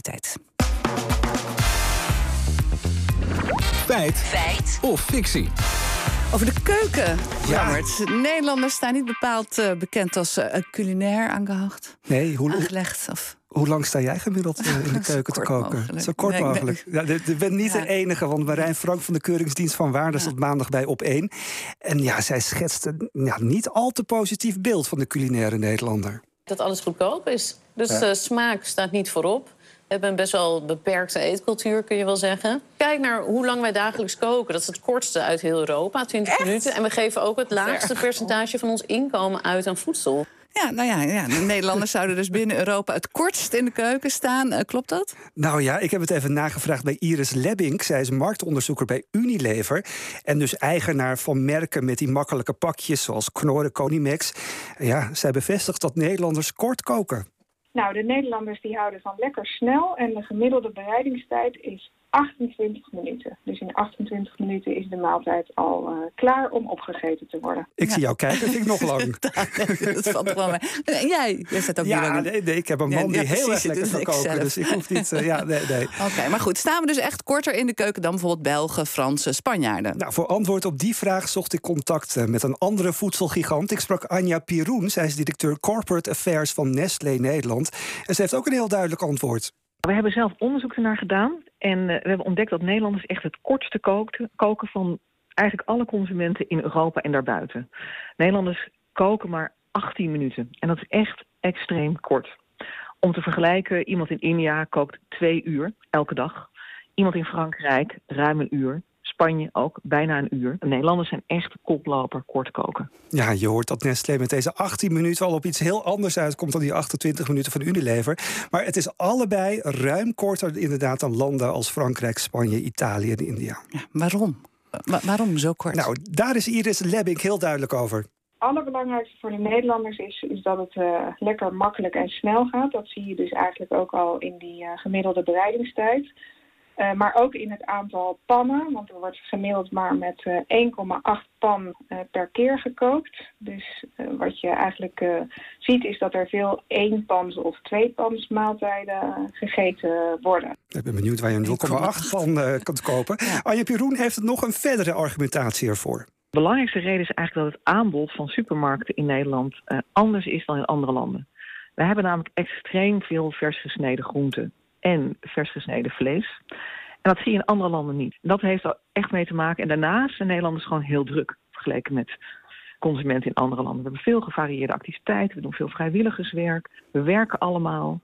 tijd. Feit. Feit. Of fictie. Over de keuken, Lammert. Nederlanders staan niet bepaald uh, bekend als uh, culinair aangehacht. Nee, hoe, aangelegd. Of... hoe lang sta jij gemiddeld uh, in de keuken te koken? Mogelijk. Zo kort nee, mogelijk. Nee. Ja, je bent niet ja. de enige, want Marijn Frank van de Keuringsdienst van Waarde stond ja. maandag bij op één. En ja, zij schetste ja, niet al te positief beeld van de culinaire Nederlander. Dat alles goedkoop is. Dus ja. smaak staat niet voorop. We hebben een best wel beperkte eetcultuur, kun je wel zeggen. Kijk naar hoe lang wij dagelijks koken. Dat is het kortste uit heel Europa, 20 Echt? minuten. En we geven ook het laagste percentage van ons inkomen uit aan voedsel. Ja, nou ja, ja, de Nederlanders zouden dus binnen Europa het kortst in de keuken staan. Uh, klopt dat? Nou ja, ik heb het even nagevraagd bij Iris Lebbink. Zij is marktonderzoeker bij Unilever. En dus eigenaar van merken met die makkelijke pakjes zoals Knorren, Conimex. Ja, zij bevestigt dat Nederlanders kort koken. Nou, de Nederlanders die houden van lekker snel en de gemiddelde bereidingstijd is 28 minuten. Dus in 28 minuten is de maaltijd al uh, klaar om opgegeten te worden. Ik ja. zie jou kijken, vind ik nog lang. dat valt wel mee. En jij? Jij staat ook ja, nee, nee, ik heb een man ja, die heel erg lekker kan koken. zelf. Dus ik hoef niet... Uh, ja, nee, nee. Oké, okay, maar goed. Staan we dus echt korter in de keuken dan bijvoorbeeld Belgen, Fransen, Spanjaarden? Nou, voor antwoord op die vraag zocht ik contact met een andere voedselgigant. Ik sprak Anja Piroen. Zij is directeur Corporate Affairs van Nestlé Nederland. En ze heeft ook een heel duidelijk antwoord. We hebben zelf onderzoek ernaar gedaan. En uh, we hebben ontdekt dat Nederlanders echt het kortste koken van eigenlijk alle consumenten in Europa en daarbuiten. Nederlanders koken maar 18 minuten. En dat is echt extreem kort. Om te vergelijken, iemand in India kookt twee uur elke dag. Iemand in Frankrijk ruim een uur. Spanje ook, bijna een uur. De Nederlanders zijn echt koploper kort koken. Ja, je hoort dat Nestlé met deze 18 minuten al op iets heel anders uitkomt dan die 28 minuten van Unilever. Maar het is allebei ruim korter inderdaad dan landen als Frankrijk, Spanje, Italië en India. Ja, waarom? Wa waarom zo kort? Nou, daar is Iris Lebbink heel duidelijk over. Het allerbelangrijkste voor de Nederlanders is, is dat het uh, lekker makkelijk en snel gaat. Dat zie je dus eigenlijk ook al in die uh, gemiddelde bereidingstijd. Uh, maar ook in het aantal pannen, want er wordt gemiddeld maar met uh, 1,8 pan uh, per keer gekookt. Dus wat je eigenlijk ziet is dat er veel eenpans of tweepans maaltijden gegeten worden. Ik ben benieuwd waar je een 0,8 pan kunt kopen. Ja. Anja Piroen heeft nog een verdere argumentatie ervoor. De belangrijkste reden is eigenlijk dat het aanbod van supermarkten in Nederland anders is dan in andere landen. We hebben namelijk extreem veel vers gesneden groenten en vers gesneden vlees. En dat zie je in andere landen niet. Dat heeft er echt mee te maken. En daarnaast zijn Nederlanders gewoon heel druk vergeleken met consumenten in andere landen. We hebben veel gevarieerde activiteiten, we doen veel vrijwilligerswerk, we werken allemaal.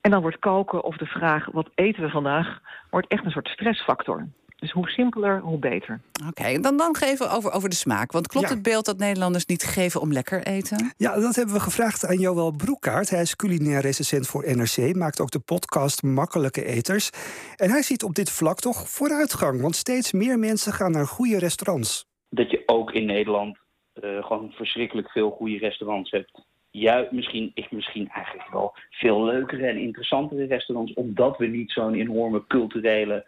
En dan wordt koken of de vraag wat eten we vandaag, wordt echt een soort stressfactor. Dus hoe simpeler, hoe beter. Oké, okay, dan, dan geven over, over de smaak. Want klopt ja. het beeld dat Nederlanders niet geven om lekker eten? Ja, dat hebben we gevraagd aan Joël Broekaert. Hij is culinair recensent voor NRC, maakt ook de podcast Makkelijke Eters. En hij ziet op dit vlak toch vooruitgang, want steeds meer mensen gaan naar goede restaurants. Dat je ook in Nederland uh, gewoon verschrikkelijk veel goede restaurants hebt. Ja, misschien, ik misschien eigenlijk wel veel leukere en interessantere restaurants, omdat we niet zo'n enorme culturele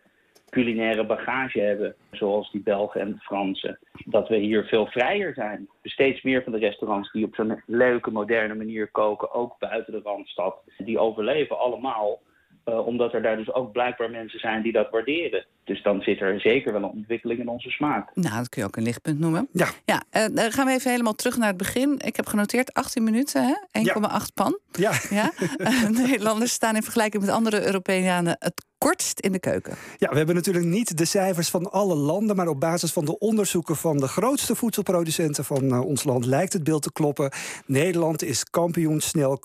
culinaire bagage hebben, zoals die Belgen en Fransen, dat we hier veel vrijer zijn. Steeds meer van de restaurants die op zo'n leuke, moderne manier koken, ook buiten de Randstad, die overleven allemaal, uh, omdat er daar dus ook blijkbaar mensen zijn die dat waarderen. Dus dan zit er zeker wel een ontwikkeling in onze smaak. Nou, dat kun je ook een lichtpunt noemen. Ja. ja uh, dan gaan we even helemaal terug naar het begin. Ik heb genoteerd 18 minuten, 1,8 ja. pan. Ja. ja? uh, Nederlanders staan in vergelijking met andere Europeanen het kortst in de keuken. Ja, we hebben natuurlijk niet de cijfers van alle landen, maar op basis van de onderzoeken van de grootste voedselproducenten van uh, ons land lijkt het beeld te kloppen. Nederland is kampioen snel